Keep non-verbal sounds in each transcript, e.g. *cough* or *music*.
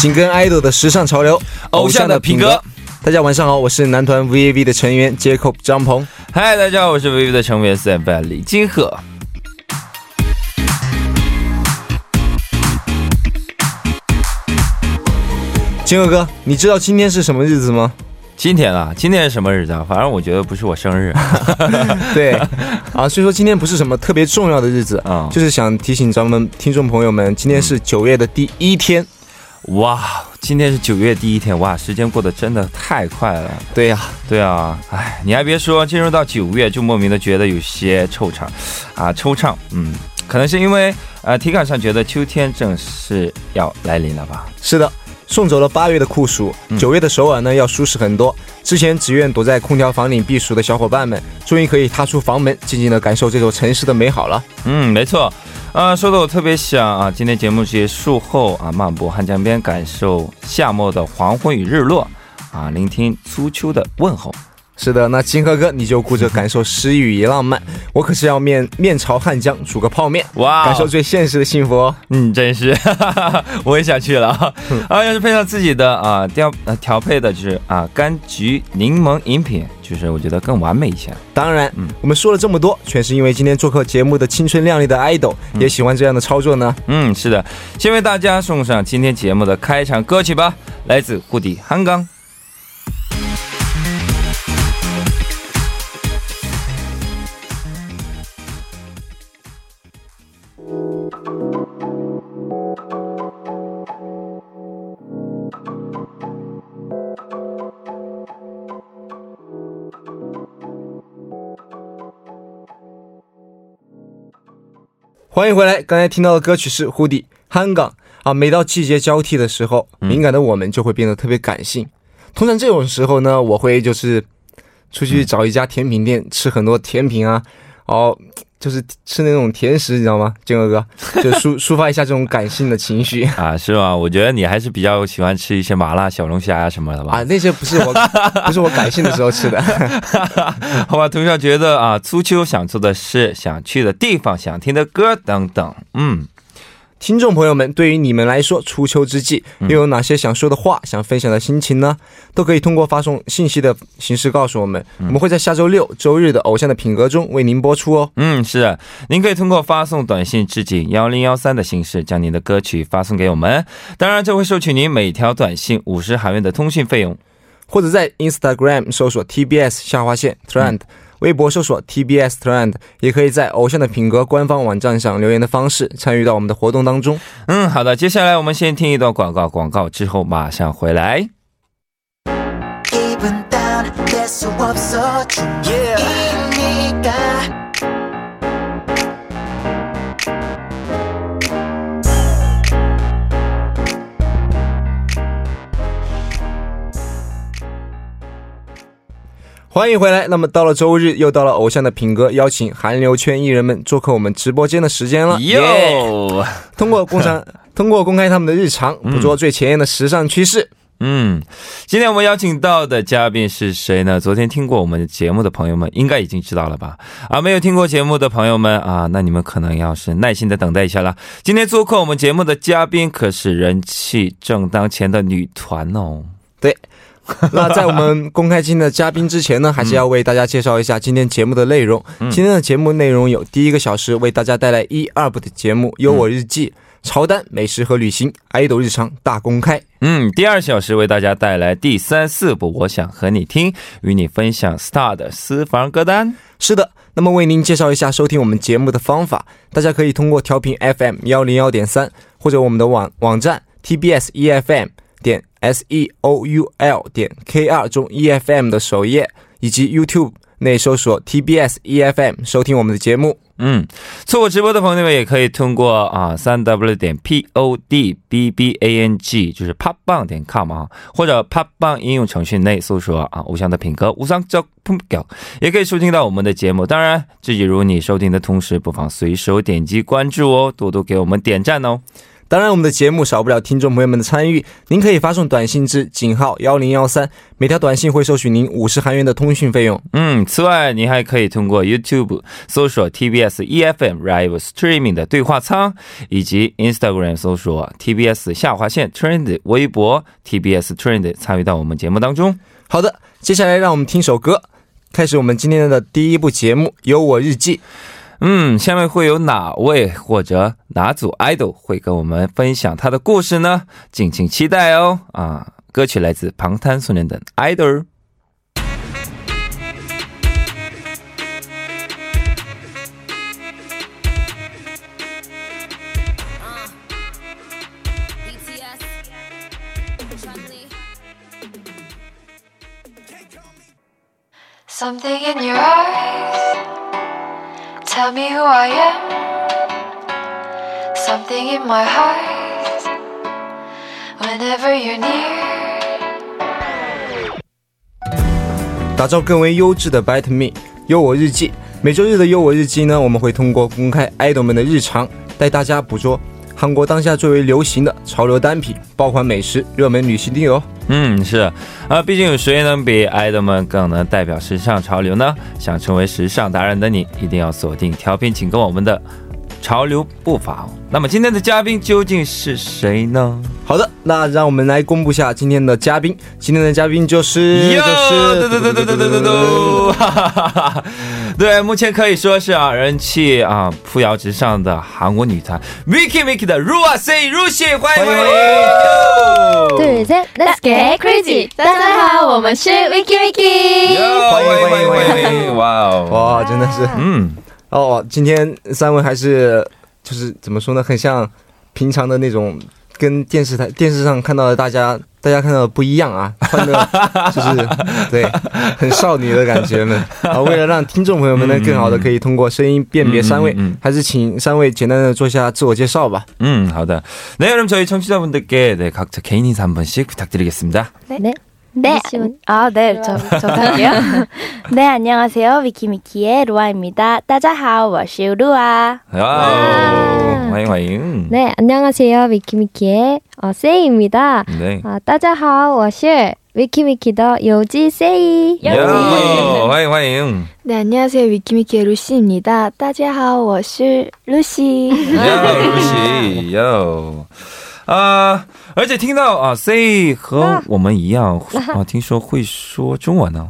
紧跟 idol 的时尚潮流，偶像的品格。大家晚上好，我是男团 VAV 的成员 Jacob 张鹏。嗨，大家好，我是 VAV 的成员 Sam 李金鹤。金鹤哥，你知道今天是什么日子吗？今天啊，今天是什么日子啊？反正我觉得不是我生日。*laughs* 对，*laughs* 啊，所以说今天不是什么特别重要的日子啊，就是想提醒咱们听众朋友们，今天是九月的第一天。哇，今天是九月第一天，哇，时间过得真的太快了。对呀，对啊，哎，你还别说，进入到九月就莫名的觉得有些惆怅，啊，惆怅，嗯，可能是因为呃体感上觉得秋天正式要来临了吧？是的。送走了八月的酷暑，九月的首尔呢要舒适很多。之前只愿躲在空调房里避暑的小伙伴们，终于可以踏出房门，静静的感受这座城市的美好了。嗯，没错。啊，说的我特别想啊，今天节目结束后啊，漫步汉江边，感受夏末的黄昏与日落，啊，聆听初秋的问候。是的，那金河哥你就顾着感受诗与与浪漫，我可是要面面朝汉江煮个泡面，哇，感受最现实的幸福哦。嗯，真是，*laughs* 我也想去了啊！要是配上自己的啊调呃调配的就是啊柑橘柠檬饮品，就是我觉得更完美一些。当然，嗯，我们说了这么多，全是因为今天做客节目的青春靓丽的 idol 也喜欢这样的操作呢。嗯，是的，先为大家送上今天节目的开场歌曲吧，来自胡迪汉刚。欢迎回来！刚才听到的歌曲是《胡迪香港》啊。每到季节交替的时候，敏感的我们就会变得特别感性。通常这种时候呢，我会就是出去找一家甜品店，吃很多甜品啊，哦。就是吃那种甜食，你知道吗，金哥哥？*laughs* 就抒抒发一下这种感性的情绪啊，是吗？我觉得你还是比较喜欢吃一些麻辣小龙虾啊什么的吧？啊，那些不是我，*laughs* 不是我感性的时候吃的。*laughs* 好吧，同学觉得啊，初秋想做的事、想去的地方、想听的歌等等，嗯。听众朋友们，对于你们来说，初秋之际又有哪些想说的话、想分享的心情呢？都可以通过发送信息的形式告诉我们，我们会在下周六周日的《偶像的品格》中为您播出哦。嗯，是，您可以通过发送短信至井幺零幺三的形式，将您的歌曲发送给我们，当然这会收取您每条短信五十韩元的通讯费用，或者在 Instagram 搜索 TBS 下划线 Trend。微博搜索 TBS Trend，也可以在偶像的品格官方网站上留言的方式参与到我们的活动当中。嗯，好的，接下来我们先听一段广告，广告之后马上回来。欢迎回来。那么到了周日，又到了偶像的品格邀请韩流圈艺人们做客我们直播间的时间了。哟，通过公开，通过公开他们的日常，捕捉最前沿的时尚趋势。嗯，今天我们邀请到的嘉宾是谁呢？昨天听过我们节目的朋友们应该已经知道了吧？啊，没有听过节目的朋友们啊，那你们可能要是耐心的等待一下了。今天做客我们节目的嘉宾可是人气正当前的女团哦。对。*laughs* 那在我们公开今天的嘉宾之前呢，还是要为大家介绍一下今天节目的内容。今天的节目内容有：第一个小时为大家带来一二部的节目《有我日记》、潮单、美食和旅行、爱豆日常大公开。嗯，第二小时为大家带来第三四部《我想和你听》，与你分享 STAR 的私房歌单。是的，那么为您介绍一下收听我们节目的方法，大家可以通过调频 FM 幺零幺点三，或者我们的网网站 TBS EFM 点。s e o u l 点 K R 中 e f m 的首页，以及 YouTube 内搜索 TBS E F M 收听我们的节目。嗯，错过直播的朋友们也可以通过啊三 w 点 p o d b b a n g 就是 pop 棒点 com 啊，或者 pop 棒应用程序内搜索啊偶像的品格无上叫砰屌，也可以收听到我们的节目。当然，自己如你收听的同时，不妨随手点击关注哦，多多给我们点赞哦。当然，我们的节目少不了听众朋友们的参与。您可以发送短信至井号幺零幺三，每条短信会收取您五十韩元的通讯费用。嗯，此外，您还可以通过 YouTube 搜索 TBS EFM Live Streaming 的对话舱，以及 Instagram 搜索 TBS 下划线 Trend 微博 TBS Trend 参与到我们节目当中。好的，接下来让我们听首歌，开始我们今天的第一部节目《有我日记》。嗯，下面会有哪位或者哪组 idol 会跟我们分享他的故事呢？敬请期待哦！啊，歌曲来自旁滩苏联的 idol。Something. Tell me who I am. Something in my heart. Whenever you're near. 打造更为优质的 Bite Me 优我日记。每周日的优我日记呢，我们会通过公开 idol 们的日常，带大家捕捉韩国当下最为流行的潮流单品，爆款美食、热门旅行地哦。嗯，是啊，毕竟有谁能比爱豆们更能代表时尚潮流呢？想成为时尚达人的你，一定要锁定调频，请跟我们的潮流步伐哦。那么今天的嘉宾究竟是谁呢？好的，那让我们来公布下今天的嘉宾。今天的嘉宾就是哟就是嘟嘟嘟嘟嘟嘟嘟，哈哈哈哈对，目前可以说是啊人气啊扶摇直上的韩国女团 Vicky Vicky 的 Rua Say Rushi，欢迎欢迎！둘셋 Let's get crazy！大家好，我们是 Vicky Vicky。哟欢迎欢迎欢迎！哇哦，哇，真的是嗯，哦，今天三位还是就是怎么说呢，很像平常的那种，跟电视台电视上看到的大家大家看到的不一样啊，*laughs* 穿的就是对很少女的感觉们*laughs* 啊。为了让听众朋友们呢更好的可以通过声音辨别三位，嗯嗯嗯还是请三位简单的做一下自我介绍吧。 음, 好的. 네, 그럼 저희 청취자분들께 네, 각자 개인 인사 한 번씩 부탁드리겠습니다. 네. 네. 네 아, 네. 네 저, 저 갈게요. *laughs* *laughs* 네, 안녕하세요. 위키미키의 로아입니다. 따자하오, 워시 루아. 와우. 와잉, 와잉. 네, 안녕하세요. 위키미키의 어, 세이입니다. 네. 어, 따자하오, 워시 위키미키 더 요지 세이. 요지. 와잉, 와잉. 네, 안녕하세요. 위키미키의 루시입니다. 따자하오, 워시 루시. 야, *laughs* 루시. 요. 啊，而且听到啊，C 和我们一样啊，听说会说中文呢。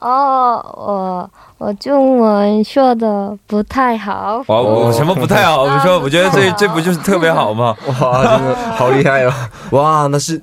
哦，我我中文说的不太好。哇，我什么不太好？我说，我觉得这这不就是特别好吗？哇，真的好厉害哦！哇，那是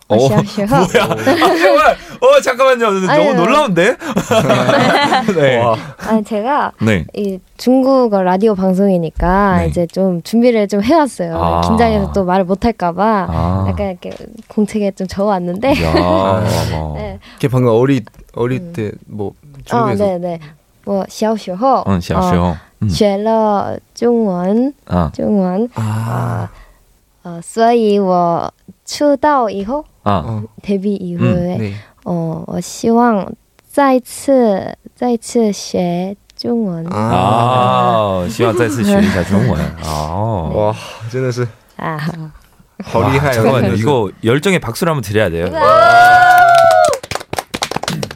我*laughs* 小*laughs* 时候， 뭐야? 아, 정말 어 잠깐만요. 너무 아유. 놀라운데? *laughs* 네. 와, 아니 제가 네. 이 중국어 라디오 방송이니까 네. 이제 좀 준비를 좀 해왔어요. 아. 긴장해서 또 말을 못할까봐 아. 약간 이렇게 공책에 좀 적어왔는데. 야. 어. 네. 걔 방금 어리 어릴 때뭐 어, 중국에서 네, 네. 我小时候 응, 小时候. 음. 学了中文， 아. 中文 아, 呃，所以我出道以后 아. 어, 데뷔 이후에 네. 哦，我希望再次再次学中文 아, 아, 希望再次学一下中文. *laughs* 아. 와, 真的是啊。好厉害 와, 哦！ 잠깐만요. 真的是 이거 열정의 박수를 한번 드려야 돼요.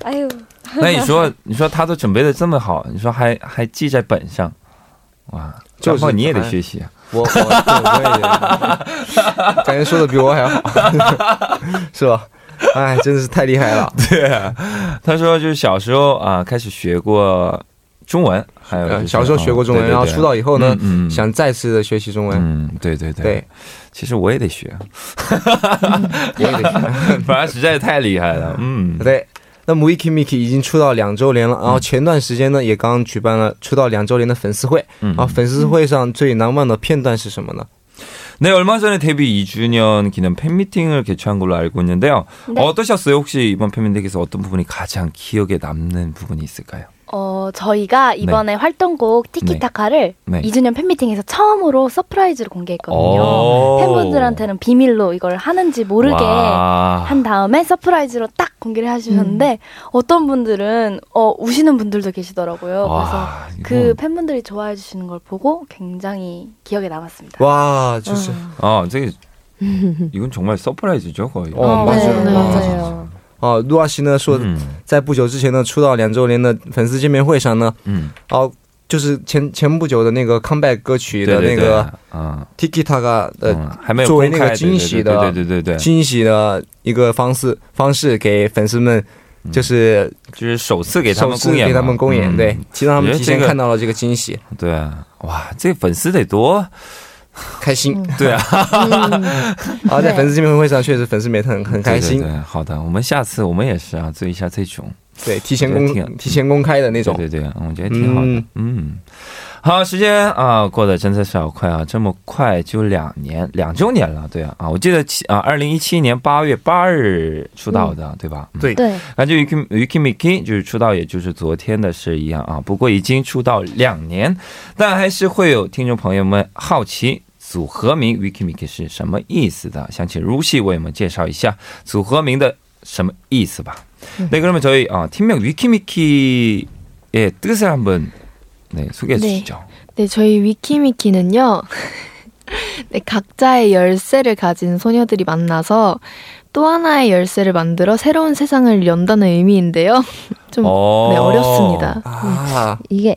哎呦，那你说，你说他都准备的这么好，你说还还记在本上，哇，就是张胖你也得学习啊。 我我对我也 *laughs* 感觉说的比我还好，*laughs* 是吧？哎，真的是太厉害了！*laughs* 对啊，他说就是小时候啊开始学过中文，还有、就是呃，小时候学过中文，哦对对对然后出道以后呢，嗯嗯想再次的学习中文。嗯，对对对，对，其实我也得学，我也得学。反正实在是太厉害了。嗯，对，那么 Wiki Miki 已经出道两周年了，然后前段时间呢也刚举办了出道两周年的粉丝会，嗯然后粉丝会上最难忘的片段是什么呢？ 네, 얼마 전에 데뷔 2주년 기념 팬미팅을 개최한 걸로 알고 있는데요. 네. 어떠셨어요? 혹시 이번 팬미팅에서 어떤 부분이 가장 기억에 남는 부분이 있을까요? 어, 저희가 이번에 활동곡 티키타카를 네. 2주년 팬미팅에서 처음으로 서프라이즈로 공개했거든요. 오. 팬분들한테는 비밀로 이걸 하는지 모르게 와. 한 다음에 서프라이즈로 딱 공개를 해주셨는데 어떤 분들은 어, 우시는 분들도 계시더라고요. 와, 그래서 그 이건- 팬분들이 좋아해 주시는 걸 보고 굉장히 기억에 남았습니다. 와，就是 아, 저기 이건 정말 서프라이즈죠, 거의. 어, 네, 맞아요. 네, 와. 맞아요. 啊，陆阿西呢说，在不久之前呢，出道两周年的粉丝见面会上呢，嗯.哦、就是前前不久的那个 comeback 歌曲的那个啊，Tiki Taka 的嗯，还没有作为那个惊喜的对对对对惊喜的一个方式方式给粉丝们，就是就是首次给他们公演嘛，给他们公演，嗯。对，其实他们提前看到了这个惊喜，对啊，哇，这粉丝得多，*laughs* 开心。对啊，*laughs* 然后在粉丝见面会上，确实粉丝们也很很开心。对，对对好的，我们下次我们也是啊，做一下这种，对，提前公提前公开的那种，对对对，我觉得挺好的。嗯，嗯。好，时间啊过得真的是好快啊，这么快就两年两周年了，对啊。啊，我记得七啊，二零一七年八月八日出道的，对吧？嗯。对。对，感觉 Yuki Yuki Miki 就是出道，也就是昨天的事一样啊。不过已经出道两年，但还是会有听众朋友们好奇组合名 Yuki Miki 是什么意思的。想请 Rushi 为我们介绍一下组合名的什么意思吧。 네, 그러면 저희 아, 팀명 위키미키의 뜻을 한번 네, 소개해 네. 주시죠. 네, 저희 위키미키는요. *laughs* 네, 각자의 열쇠를 가진 소녀들이 만나서 또 하나의 열쇠를 만들어 새로운 세상을 연다는 의미인데요. *laughs* 좀 어. 네, 어렵습니다. 아， 이게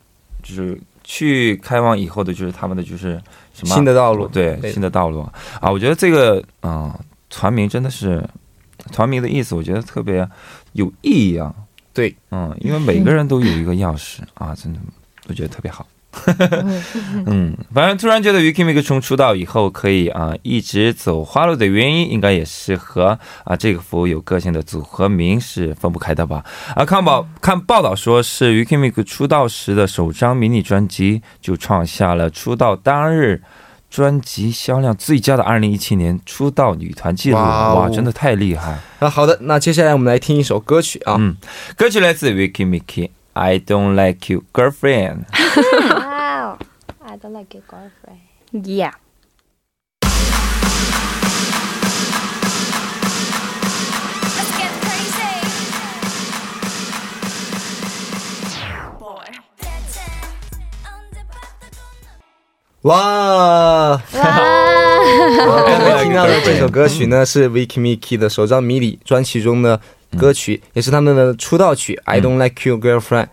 就是去开往以后的就是他们的就是什么新的道路对对新的道路啊，我觉得这个嗯、团名真的是团名的意思，我觉得特别有意义啊。对，嗯，因为每个人都有一个钥匙啊，真的我觉得特别好。*laughs* 嗯，反正突然觉得 Vicky Mike 从出道以后可以啊一直走花路的原因，应该也是和啊这个富有个性的组合名是分不开的吧？啊，看报看报道说是 Vicky Mike 出道时的首张迷你专辑就创下了出道当日专辑销量最佳的二零一七年出道女团记录，哇哦哇，真的太厉害！那，好的，那接下来我们来听一首歌曲啊，嗯，歌曲来自 Vicky Miki，I don't like you, girlfriend。*laughs* Wow, I don't like your girlfriend. Yeah. Let's get crazy. Boy. 哇，刚才听到的这首歌曲呢是 Vicky Miki 的首张迷你专辑中的 歌曲，也是他们的出道曲《I Don't Like You Girlfriend》。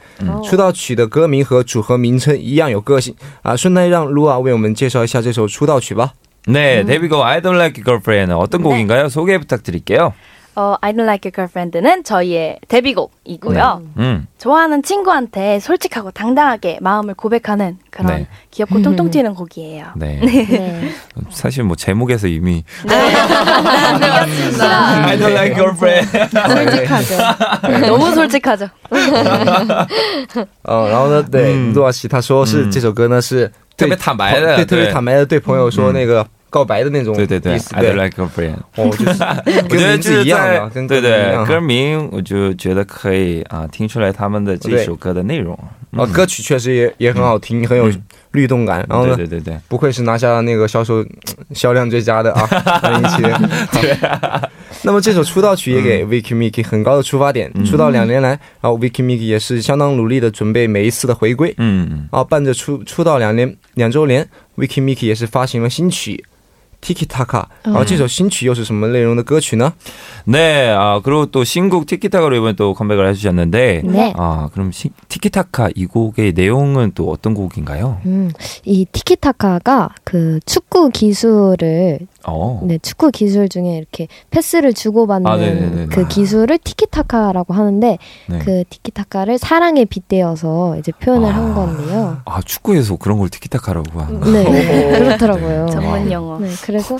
出道曲的歌名和组合名称一样有个性啊！顺带让 Lua 为我们介绍一下这首出道曲吧。 네, 데뷔곡 I don't like your girlfriend 어떤 곡인가요? 소개 부탁드릴게요. 어, I don't like your girlfriend는 저희의 데뷔곡이고요. 음, 좋아하는 친구한테 솔직하고 당당하게 마음을 고백하는 그런 네. 귀엽고 통통 튀는 곡이에요. 네. 네. 사실 뭐 제목에서 이미 네, 맞습니다. I don't like your friend. 솔직하죠. 너무 솔직하죠. 哦，然后呢，对，嗯陆老师他说是这首歌呢是特别坦白的对，特别对坦白的对朋友说那个 告白的那种对对对，I 对 don't，like your friend。哦，就是 *laughs* 我跟名觉得就是字一样的，在跟对对歌名我就觉得可以啊，听出来他们的这首歌的内容。啊，歌曲确实也也很好听，很有律动感。然后呢，对对对对，不愧是拿下那个销售销量最佳的啊，二零一七年。对。*laughs* 那么这首出道曲也给 Vicky Miki 很高的出发点。出道两年来，然后 Vicky Miki 也是相当努力的准备每一次的回归。嗯，啊，伴着出出道两年两周年，Vicky Miki 也是发行了新曲 Tiki Taka，然后这首新曲又是什么内容的歌曲呢？ 네, 아, 그리고 또 신곡 티키타카로 이번에 또 컴백을 해주셨는데, 네. 아, 그럼 시, 티키타카 이 곡의 내용은 또 어떤 곡인가요? 음, 이 티키타카가 그 축구 기술을 어. 네, 축구 기술 중에 이렇게 패스를 주고받는 아, 네네네네. 그 기술을 티키타카라고 하는데 네. 그 티키타카를 사랑에 빗대어서 이제 표현을 아. 한 건데요. 아, 축구에서 그런 걸 티키타카라고 하는 거. 네, *laughs* 그렇더라고요. *laughs* 전문 용어. 네, 그래서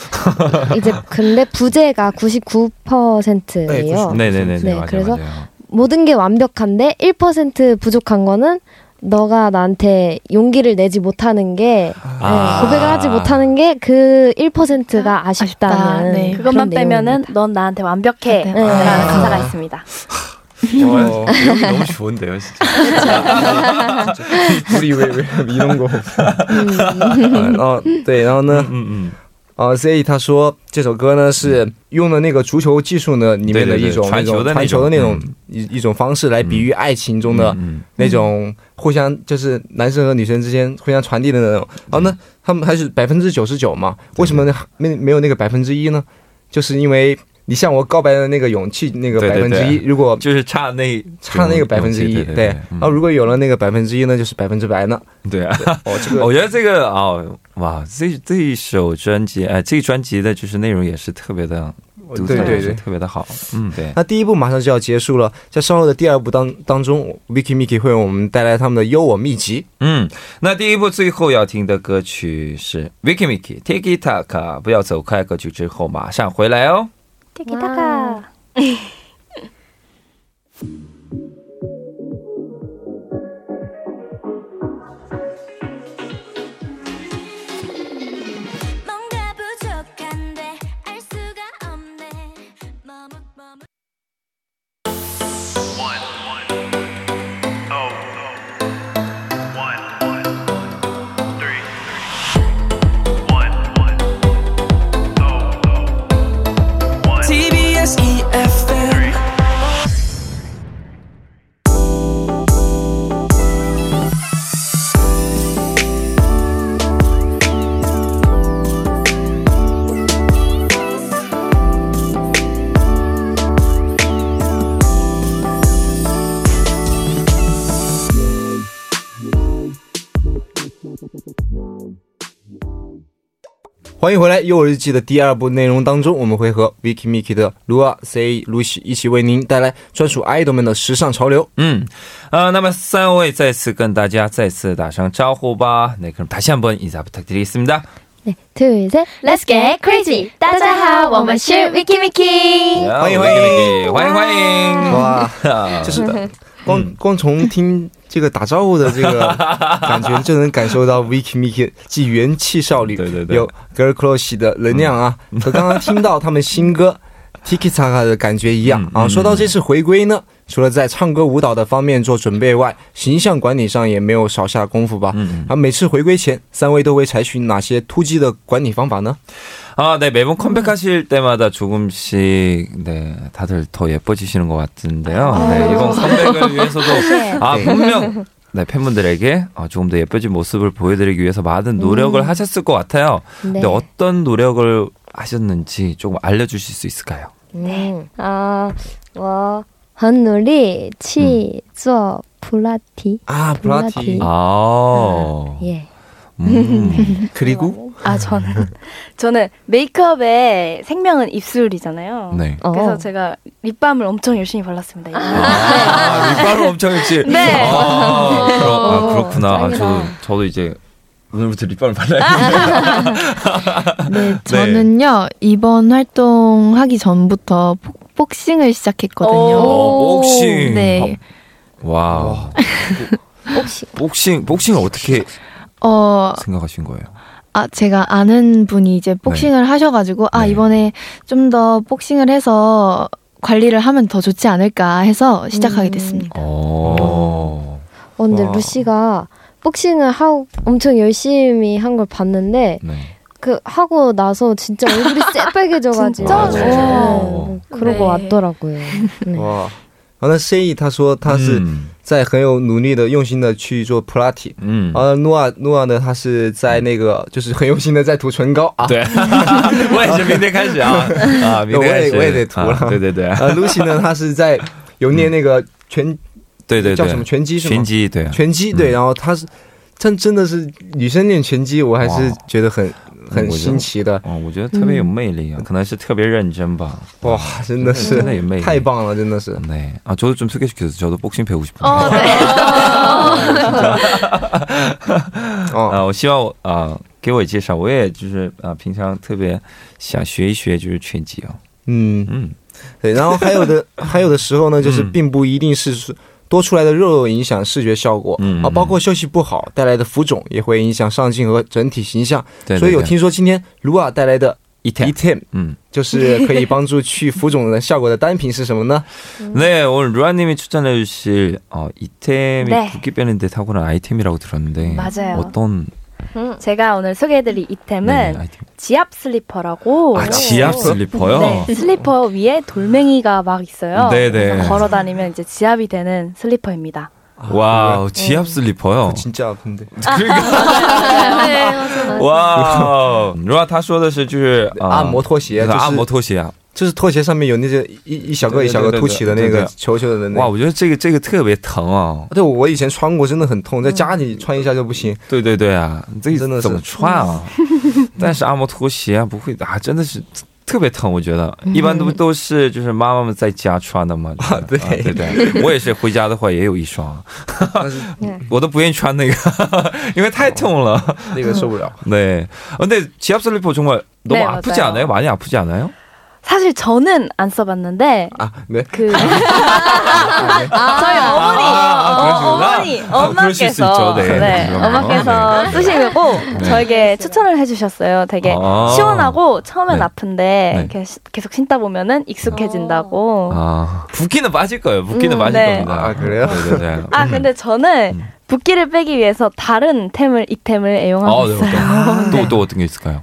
이제 근데 부재가 99%예요. 네네 네. 네, 맞아요, 그래서 맞아요. 모든 게 완벽한데 1% 부족한 거는 너가 나한테 용기를 내지 못하는 게 네, 아. 네, 고백을 하지 못하는 게 그 1%가 아, 아쉽다는 아쉽다. 네. 그것만 빼면은 넌 나한테 완벽해 네, 네. 라는 아. 가사가 있습니다. *laughs* 어, 너무 좋은데요, 진짜. 진짜. *laughs* 우리 왜, 왜 이런 거. 음. 어, 네, 나는 음, 음, 음. 呃，Z 他说这首歌呢是用的那个足球技术呢里面的一种那种种传球的那种嗯。一一种方式来比喻爱情中的.那种互相就是男生和女生之间互相传递的那种。然后呢，他们还是百分之九十九嘛，为什么呢没没有那个百分之一呢？就是因为你向我告白的那个勇气那个百分之一，如果就是差那差那个百分之一，对然后如果有了那个百分之一呢，就是百分之百呢。对啊。哦，这个 *laughs* 我觉得这个哦，哇，这这一首专辑，哎、这个专辑的就是内容也是特别的对对对。特别的好。嗯，对。那第一部马上就要结束了，在稍后的第二部当当中，Vicky Mickey 会为我们带来他们的优我秘籍。嗯，那第一部最后要听的歌曲是 Vicky Mickey Tiki Taka，不要走开。歌曲之后马上回来哦。できたか。幼儿日记》的第二部内容当中，我们会和 Vicky Mickey 的 Lua C Lucy 一起为您带来专属 idol 们的时尚潮流。嗯，呃，那么三位再次跟大家再次打声招呼吧。네 그럼 다시 한번 인사 부탁드리겠습니다. 네, 둘, 셋. Let's get crazy. 大家好，我们是 Vicky Mickey。欢迎欢迎欢迎欢迎！哇，啊就是*laughs* 光光从听 这个打招呼的这个 *laughs* 感觉，就能感受到 Vicky Mickey 既元气少女，对对对。有 Girl Crush 的能量啊，和刚刚听到他们新歌 Tiki Taka 的感觉一样嗯啊。说到这次回归呢， 除了在唱歌舞蹈的方面做准备外，形象管理上也没有少下功夫吧。嗯啊，每次回归前，三位都会采取哪些突击的管理方法呢？ 아, 네, 매번 컴백하실 때마다 조금씩, 네, 다들 더 예뻐지시는 것 같은데요. 네, 이번 컴백을 위해서도, 아, 네. 분명, 네, 팬분들에게 아, 조금 더 예뻐진 모습을 보여드리기 위해서 많은 노력을 하셨을 것 같아요. 네. 근데 어떤 노력을 하셨는지 조금 알려주실 수 있을까요? 음. 아, 我 很努力去做普拉提.啊，普拉提 아. 아, 예. 음, *laughs* 그리고 아 저는 *laughs* 저는 메이크업의 생명은 입술이잖아요. 네. 어. 그래서 제가 립밤을 엄청 열심히 발랐습니다. 이번에. 아, 립밤을 엄청 했지. *laughs* 네. 아, 그렇, 아, 그렇구나. 아, 짱이다. 저도, 저도 이제 오늘부터 립밤을 발라야겠네요. 네, 저는요 이번 활동하기 전부터 복- 복싱을 시작했거든요. 어, 복싱. 네, 와. 혹시 복싱, 복싱을 어떻게 어, 생각하신 거예요? 아 제가 아는 분이 이제 복싱을 하셔가지고 아 네. 이번에 좀 더 복싱을 해서 관리를 하면 더 좋지 않을까 해서 시작하게 음. 됐습니다. 어. 어, 근데 와. 루시가 복싱을 하고 엄청 열심히 한 걸 봤는데 네. 그 하고 나서 진짜 얼굴이 새빨개져가지고 진짜? 맞아요. 네, 그러고 네. 왔더라고요. 네. 哇，然后那 C E 他说他是嗯 在很有努力的、用心的去做普拉提。嗯，而努瓦努瓦呢，他是在那个就是很用心的在涂唇膏啊。对，我也是明天开始啊啊，明天开始我也我也得涂了啊对对对，呃，Lucy 呢，她是在有练那个拳对对对，叫什么拳击是吗？拳击对啊，拳击对，嗯然后她是真真的是女生练拳击，我还是哇觉得很 很我觉得新奇的。哦，我觉得特别有魅力啊，可能是特别认真吧。哇，真的是真的有魅力，太棒了，真的是。 네. 아, 저도 좀 소개시켜주세요. 저도 복싱 배우고 싶어요. 어, 네. *laughs* 哦，啊，我希望我啊、给我介绍，我也就是啊、平常特别想学一学就是拳击哦。嗯，嗯，对，然后还有的*laughs* 还有的时候呢，就是嗯并不一定是 多出来的肉影响视觉效果，嗯啊，包括休息不好带来的浮肿也会影响上镜和整体形象。对所以有听说今天卢瓦带来的 이템. Etem 嗯，就是可以帮助去浮肿的效果的单品是什么呢？ 네 오늘 루아님이 추천해 주실 어, 이템이 네. 붓기 빼는데 탁월한 아이템이라고 들었는데 맞아요. 어떤 제가 오늘 소개해드릴 이템은 네, 아이템? 지압 슬리퍼라고. 아 지압 슬리퍼요? 네, 슬리퍼 위에 돌멩이가 막 있어요. 네네. 그래서 걸어 다니면 이제 지압이 되는 슬리퍼입니다. 와우 지압 슬리퍼요. 진짜 아픈데. *laughs* 네, 맞아요. 哇，루아 他说的是就是啊按摩拖鞋，就是按摩拖鞋啊。 就是拖鞋上面有那些一一小个一小个凸起的那个对对对对对球球的那哇，个。我觉得这个这个特别疼啊！对，我以前穿过，真的很痛，在家里穿一下就不行。对对对啊，这个真的是怎么穿啊？*laughs* 但是按摩拖鞋啊，不会啊，真的是特别疼。我觉得一般都都是就是妈妈们在家穿的嘛。*laughs* 啊对啊对对，我也是回家的话也有一双，但是我都不愿意穿那个，*laughs* 因为太痛了。那个受不了。 네. 어, 근데 지압 슬리퍼 정말 너무 네, 아프지 맞아요. 않아요? 많이 아프지 않아요? 사실 저는 안 써봤는데 아, 네. 그 저희 어머니 아, 어, 그러시구나. 어머니 아, 수 있죠. 엄마께서 네. 네. 엄마께서 네. 쓰시고 저에게 추천을 해주셨어요. 되게 아. 시원하고 처음엔 네. 아픈데 네. 이렇게 시- 계속 신다 보면은 익숙해진다고. 아, 붓기는 빠질 거예요. 붓기는 음, 빠질 네. 겁니다. 아, 그래요? 네 네네. 아 근데 저는 음. 붓기를 빼기 위해서 다른 템을 이템을 애용하고 아, 네, 있어요. 어떤, *laughs* 네. 또, 또 어떤 게 있을까요?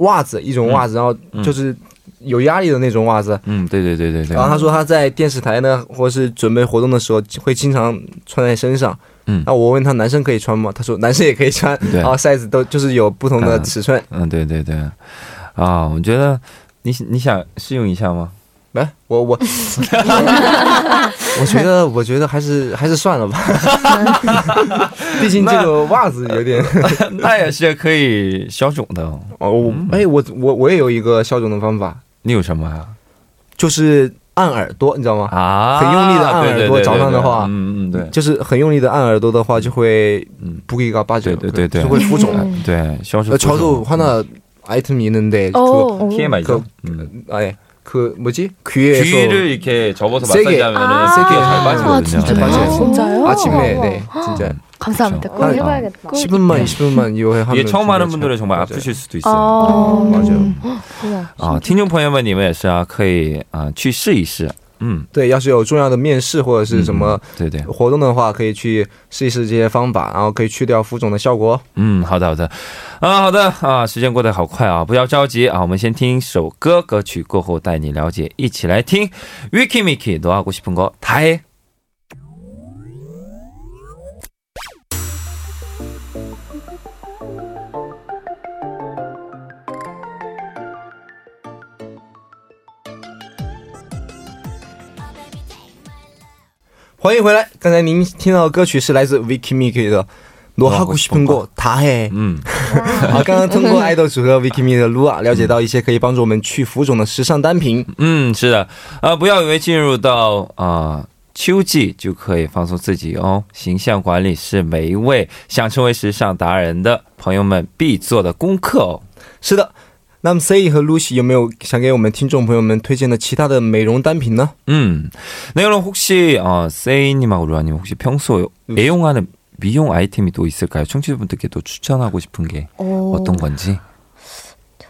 袜子一种袜子，然后就是有压力的那种袜子。嗯，对对对对对。然后他说他在电视台呢，或是准备活动的时候会经常穿在身上。嗯那我问他男生可以穿吗？他说男生也可以穿，对然后 size 都就是有不同的嗯尺寸。嗯，对对对，啊，我觉得你你想试用一下吗？来，我我 *laughs* 我觉得我觉得还是还是算了吧，*laughs* 毕竟这个袜子有点*laughs* 那也是可以消肿的。哦，我哎我我我也有一个消肿的方法，你有什么呀？就是按耳朵，你知道吗？啊，很用力地按耳朵对对对对早上的话嗯嗯对，*laughs* 就是很用力的按耳朵的话，就会嗯不给个八九，对对对对就会浮肿。嗯对消除 어, 저도 하나 아이템이 있는데 그 오. TMI죠. 그- 음. 아예 그 뭐지 귀에서 귀를 이렇게 접어서 세게. 마사지하면은 아. 세게 잘 아, 빠지거든요. 진짜요? 네. 맞아요. 진짜요? 아침에 네 진짜 감사합니다. 그렇죠. 꼭 아, 해봐야겠다. 10분만 20분만 이거 하면 이게 처음 하는 진짜 분들은 잘- 정말 맞아요. 아프실 수도 있어요. 아, 맞아요. 啊，听众朋友们，你们也是啊，可以啊去试一试。 嗯，对，要是有重要的面试或者是什么对对，活动的话，可以去试一试这些方法，然后可以去掉浮肿的效果哦。嗯，好的好的，啊好的啊，时间过得好快啊，不要着急啊，我们先听首歌，歌曲过后带你了解，一起来听 Wiki Miki 너하고싶은거다 해。 欢迎回来，刚才您听到的歌曲是来自 Vicky Miki 的《罗哈古西苹果他嘿》。嗯，好，*laughs* 刚刚通过爱豆组合 Vicky Miki 的 Lua 了解到一些可以帮助我们去浮肿的时尚单品。嗯，是的，啊，不要以为进入到啊、秋季就可以放松自己哦。形象管理是每一位想成为时尚达人的朋友们必做的功课哦。是的，那么 C 和 Lucy 有没有想给我们听众朋友们推荐的其他的美容单品呢？ 음. 네, 그럼 혹시 어, 세이님하고 루아님 혹시 평소 애용하는 미용 아이템이 또 있을까요? 청취자분들께 또 추천하고 싶은 게 어, 어떤 건지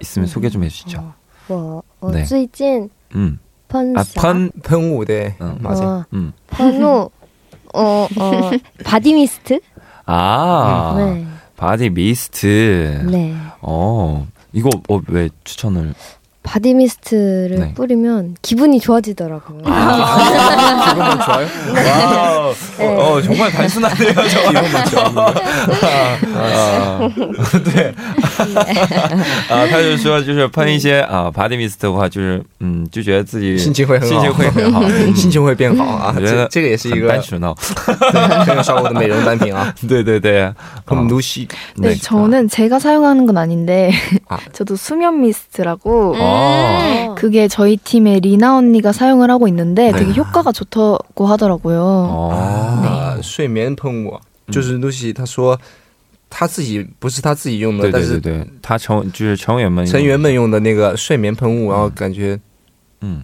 있으면 소개 좀 해주시죠. 我我 네 最近 음. 喷 아, 啥 펀, 喷雾对， 음. 马姐， 어, 음. 번호 *laughs* 어, 어, 바디 미스트? 아, 네. 바디 미스트. 네. 어, 이거 어, 왜 추천을? 바디 미스트를 네. 뿌리면 기분이 좋아지더라고요. 기분만 좋아요? 와우. 네. 어, 어, 정말 단순하네요. 기분만 좋아요. 啊，对，啊，他就说就是喷一些啊 body mist 的话，就是嗯，就觉得自己心情会很好心情会很好，嗯心情会变好啊！我觉得这这个也是一很个单纯哦。很有效果的美容单品啊。对对对， 그럼 어, Lucy 네, 저는 제가 사용하는 건 아닌데 아. 저도 수면 미스트라고 어, 그게 저희 팀의 리나 언니가 사용을 하고 있는데 네. 되게 효과가 좋다고 하더라고요. 哦，啊，睡眠喷雾就是 Lucy 她说她自己不是她自己用的，对但是对对对，他成就是成员们成员们用的那个睡眠喷雾，然后感觉 음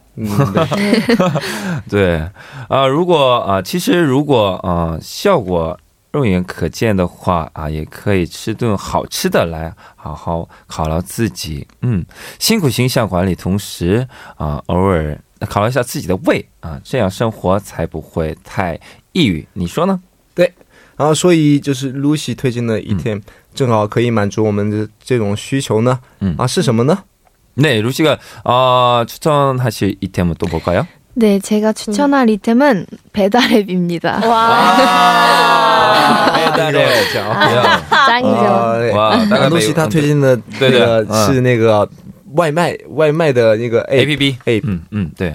嗯，对 *laughs* 对啊，如果啊，其实如果啊效果肉眼可见的话啊，也可以吃顿好吃的来好好犒劳自己。嗯，辛苦形象管理，同时啊，偶尔犒劳一下自己的胃啊，这样生活才不会太抑郁。你说呢？对然后所以就是 Lucy 推荐的一天，正好可以满足我们的这种需求呢。嗯啊，是什么呢？ 네, 루시가 어, 추천하실 이템은 또 뭘까요? 네, 제가 추천할 이템은 배달앱입니다. 아, 배달의 讲 야, 짱이죠. 啊，对 와, 啊 나가 ，Lucy 她推荐的那对对个嗯是那个外卖外卖的那个 A app P P app 嗯嗯，对。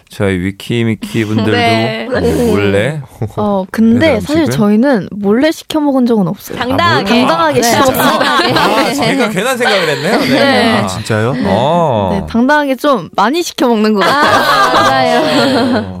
저희 위키미키 분들도 네. 몰래? 어, 근데 사실? 저희는 몰래 시켜 먹은 적은 없어요. 당당하게. 당당하게 시켜 먹습니다. 아, 저희가 괜한 생각을 했네요. 네. 네. 아, 진짜요? 어. 네, 당당하게 좀 많이 시켜 먹는 것 같아요. 맞아요.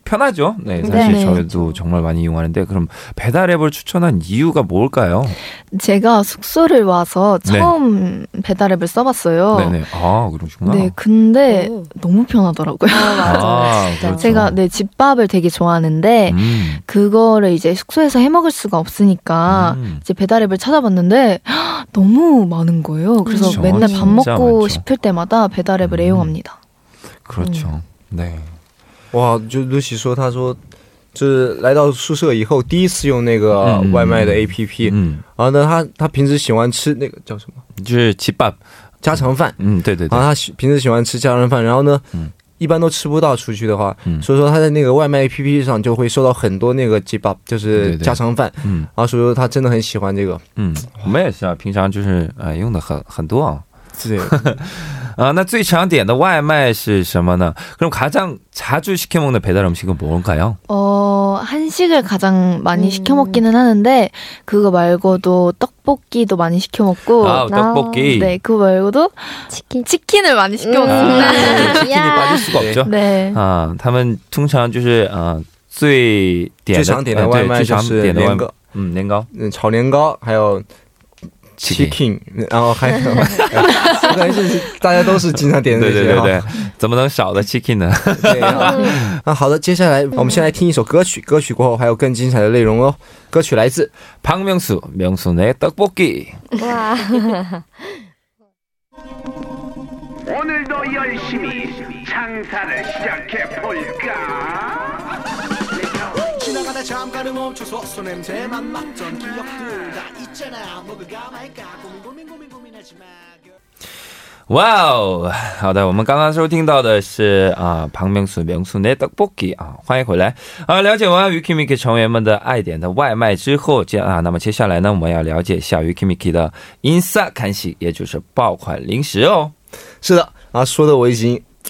편하죠 네, 사실 네. 저희도 정말 많이 이용하는데 그럼 배달 앱을 추천한 이유가 뭘까요? 제가 숙소를 와서 네. 처음 배달 앱을 써봤어요. 네네. 아, 그러시구나. 네, 근데 오. 너무 편하더라고요. 아, 그렇죠. 제가 네 집밥을 되게 좋아하는데 음. 그거를 이제 숙소에서 해 먹을 수가 없으니까 음. 이제 배달 앱을 찾아봤는데 헉, 너무 많은 거예요. 그래서 그렇죠. 맨날 밥 먹고 많죠. 싶을 때마다 배달 앱을 음. 애용합니다. 그렇죠. 네. 哇，就 Lucy 说，他说，就是来到宿舍以后第一次用那个嗯外卖的 APP，、嗯，然后呢，她她平时喜欢吃那个叫什么？就是鸡巴。家常饭，嗯，对对对。然后。她喜平时喜欢吃家常饭，然后呢，嗯。一般都吃不到出去的话，嗯。所以说他在那个外卖 APP 上就会收到很多那个 j i b 就是家常饭，嗯。然后所以说他真的很喜欢这个，嗯，我们也是啊，平常就是呃用的很很多啊。对，*laughs* 啊，那最常点的外卖是什么呢？그럼가장자주시켜먹는배달음식은뭔가요？ 어, 한식을 가장 많이 음. 시켜 먹기는 하는데 그거 말고도 떡볶이도 많이 시켜 먹고 아, 떡볶이. 네, 그거 말고도 치킨. 치킨을 많이 시켜 음. 먹습니다. 아, *laughs* 치킨이 야. 빠질 수가 없죠. 네. 啊，他们通常就是啊最点的最常点的呃对外卖最常就是点的外两个 嗯，年糕，嗯，炒年糕，还有 chicken，然后还有，*laughs* 我感觉是大家都是经常点的对这些哈。对对对，怎么能少的 chicken 呢？对啊，啊，好的，接下来我们先来听一首歌曲，歌曲过后还有更精彩的内容哦。歌曲来自 박명수, 명수네 떡볶이. 와. 오늘도 열심히 장사를 시작해 볼까? 지나가다 잠깐은 멈춰서 손 냄새만 맡던 기억들 다 있잖아 먹을까 말까 고민 고민 고민 고민하지 마 哇哦，好的，我们刚刚收听到的是啊，庞明素명수네 떡볶이啊，欢迎回来啊！了解完 Wikimiki 成员们的爱点的外卖之后，接啊，那么接下来呢，我们要了解一下 Wikimiki 的 insa 看戏，也就是爆款零食哦。是的啊，说的我已经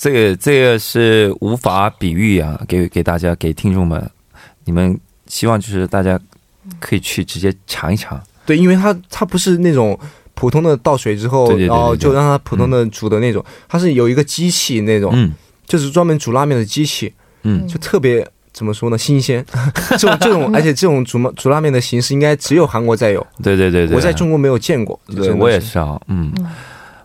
这个这个是无法比喻啊，给给大家给听众们，你们希望就是大家可以去直接尝一尝。对，因为它它不是那种普通的倒水之后，对对对对然后就让它普通的煮的那种，它是有一个机器那种，嗯就是专门煮拉面的机器，嗯，就特别怎么说呢，新鲜。这 *laughs* 种这种，*laughs* 而且这种煮嘛煮拉面的形式应该只有韩国才有，对对对对，我在中国没有见过。对我也是啊，嗯，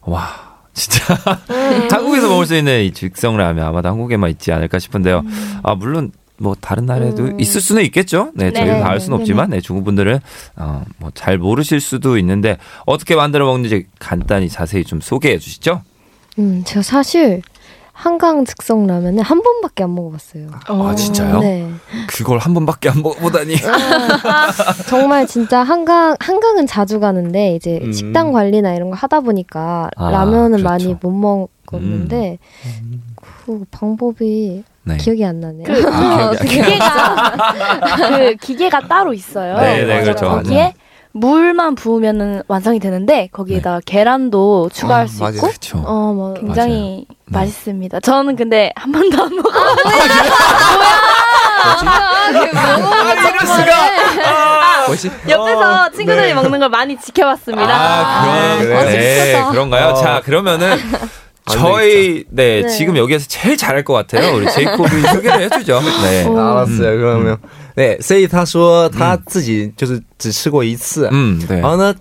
와 진짜 *laughs* 한국에서 먹을 수 있는 이 즉석 라면 아마도 한국에만 있지 않을까 싶은데요. 아 물론 뭐 다른 나라에도 있을 수는 있겠죠. 네, 저희가 네. 다알 수는 없지만 네, 중국 분들은 어, 뭐잘 모르실 수도 있는데 어떻게 만들어 먹는지 간단히 자세히 좀 소개해 주시죠. 음, 제가 사실 한강 즉석 라면을 한 번밖에 안 먹어봤어요. 아 진짜요? 네. 그걸 한 번밖에 안 먹어보다니. 정말 진짜 한강 한강은 자주 가는데 이제 음. 식당 관리나 이런 거 하다 보니까 아, 라면은 그렇죠. 많이 못 먹었는데 그 방법이 네. 기억이 안 나네요. 그 아, 기억이 안 기계가 *laughs* 그 기계가 따로 있어요. 네, 네, 그렇죠. 거기에 물만 부으면은 완성이 되는데 거기에다가 계란도 추가할 아, 수 맞아요. 있고. 어, 뭐 굉장히 맞아요. 네. 맛있습니다. 저는 근데 한 번도 안 먹어. 뭐지? 옆에서 친구들이 먹는 걸 많이 지켜봤습니다. 아, 그런, 그래요? 네, 어, 그런가요? 어. 자, 그러면은 안 *laughs* 저희 네, 네. 지금 여기에서 제일 잘할 것 같아요. 우리 제이콥이 *laughs* 소개를 해주죠. 네. 啊，是有没有没有？对，所以他说他自己就是只吃过一次。嗯，对然，后呢，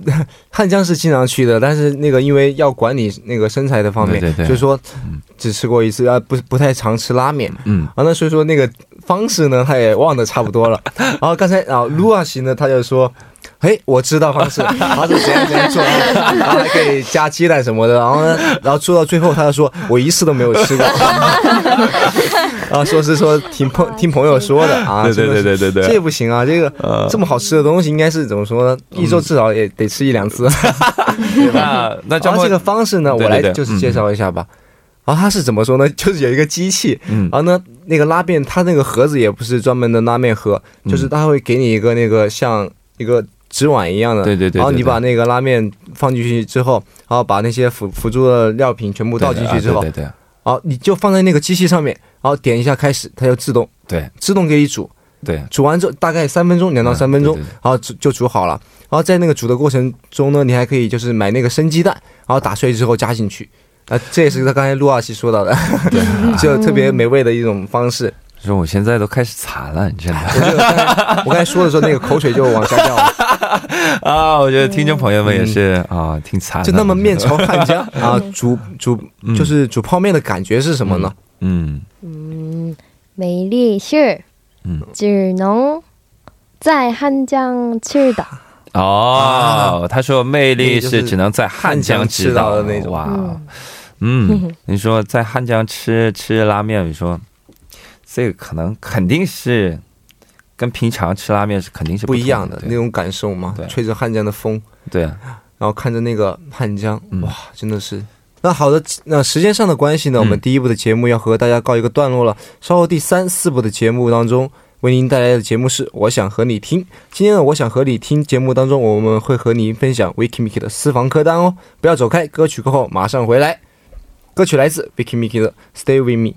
汉江是经常去的，但是那个因为要管理那个身材的方面，对对对所以说只吃过一次，啊，不不太常吃拉面。嗯然后呢，所以说那个方式呢，他也忘得差不多了。然后刚才啊，卢阿西呢，他就说。 哎，我知道方式，*laughs* 他是怎样怎样做，然后还可以加鸡蛋什么的，然后呢，然后做到最后，他就说我一次都没有吃过，然 *laughs* 后说是说听朋听朋友说的啊，对对对对对对这不行啊，这个呃这么好吃的东西，应该是怎么说呢？一周至少也得吃一两次。*laughs* 那那然后这个方式呢，我来就是介绍一下吧。然后它是怎么说呢？就是有一个机器，嗯然后呢，那个拉面它那个盒子也不是专门的拉面盒，嗯就是它会给你一个那个像一个纸碗一样的，对对对对然后你把那个拉面放进去之后，然后把那些辅辅助的料品全部倒进去之后，对对对。然后你就放在那个机器上面，然后点一下开始，它就自动对。自动给你煮，对。煮完之后大概三分钟，两到三分钟，嗯对对对。然后煮就煮好了。然后在那个煮的过程中呢，你还可以就是买那个生鸡蛋，然后打碎之后加进去。啊，这也是他刚才陆二七说到的，*laughs* 就特别美味的一种方式。说我现在都开始惨了你知道吗？*laughs* 我刚才说的时候那个口水就往下掉了。*laughs* 啊我觉得听众朋友们也是啊挺惨的。就那么面朝汉江 *laughs* 啊煮煮就是煮泡面的感觉是什么呢？嗯。嗯。魅力是嗯。只能在汉江吃的哦他说魅力是只能在汉江吃到的那种。哇。嗯你说在汉江吃吃拉面你说这个可能肯定是跟平常吃拉面是肯定是不一样的那种感受嘛对，吹着汉江的风，对，然后看着那个汉江，嗯哇，真的是。那好的，那时间上的关系呢，我们第一部的节目要和大家告一个段落了。稍后第三、四部的节目当中，为您带来的节目是《我想和你听》。今天的《我想和你听》节目当中，我们会和您分享 Vicky Miki 的私房歌单哦。不要走开，歌曲过后马上回来。歌曲来自 Vicky Miki 的《Stay with Me》。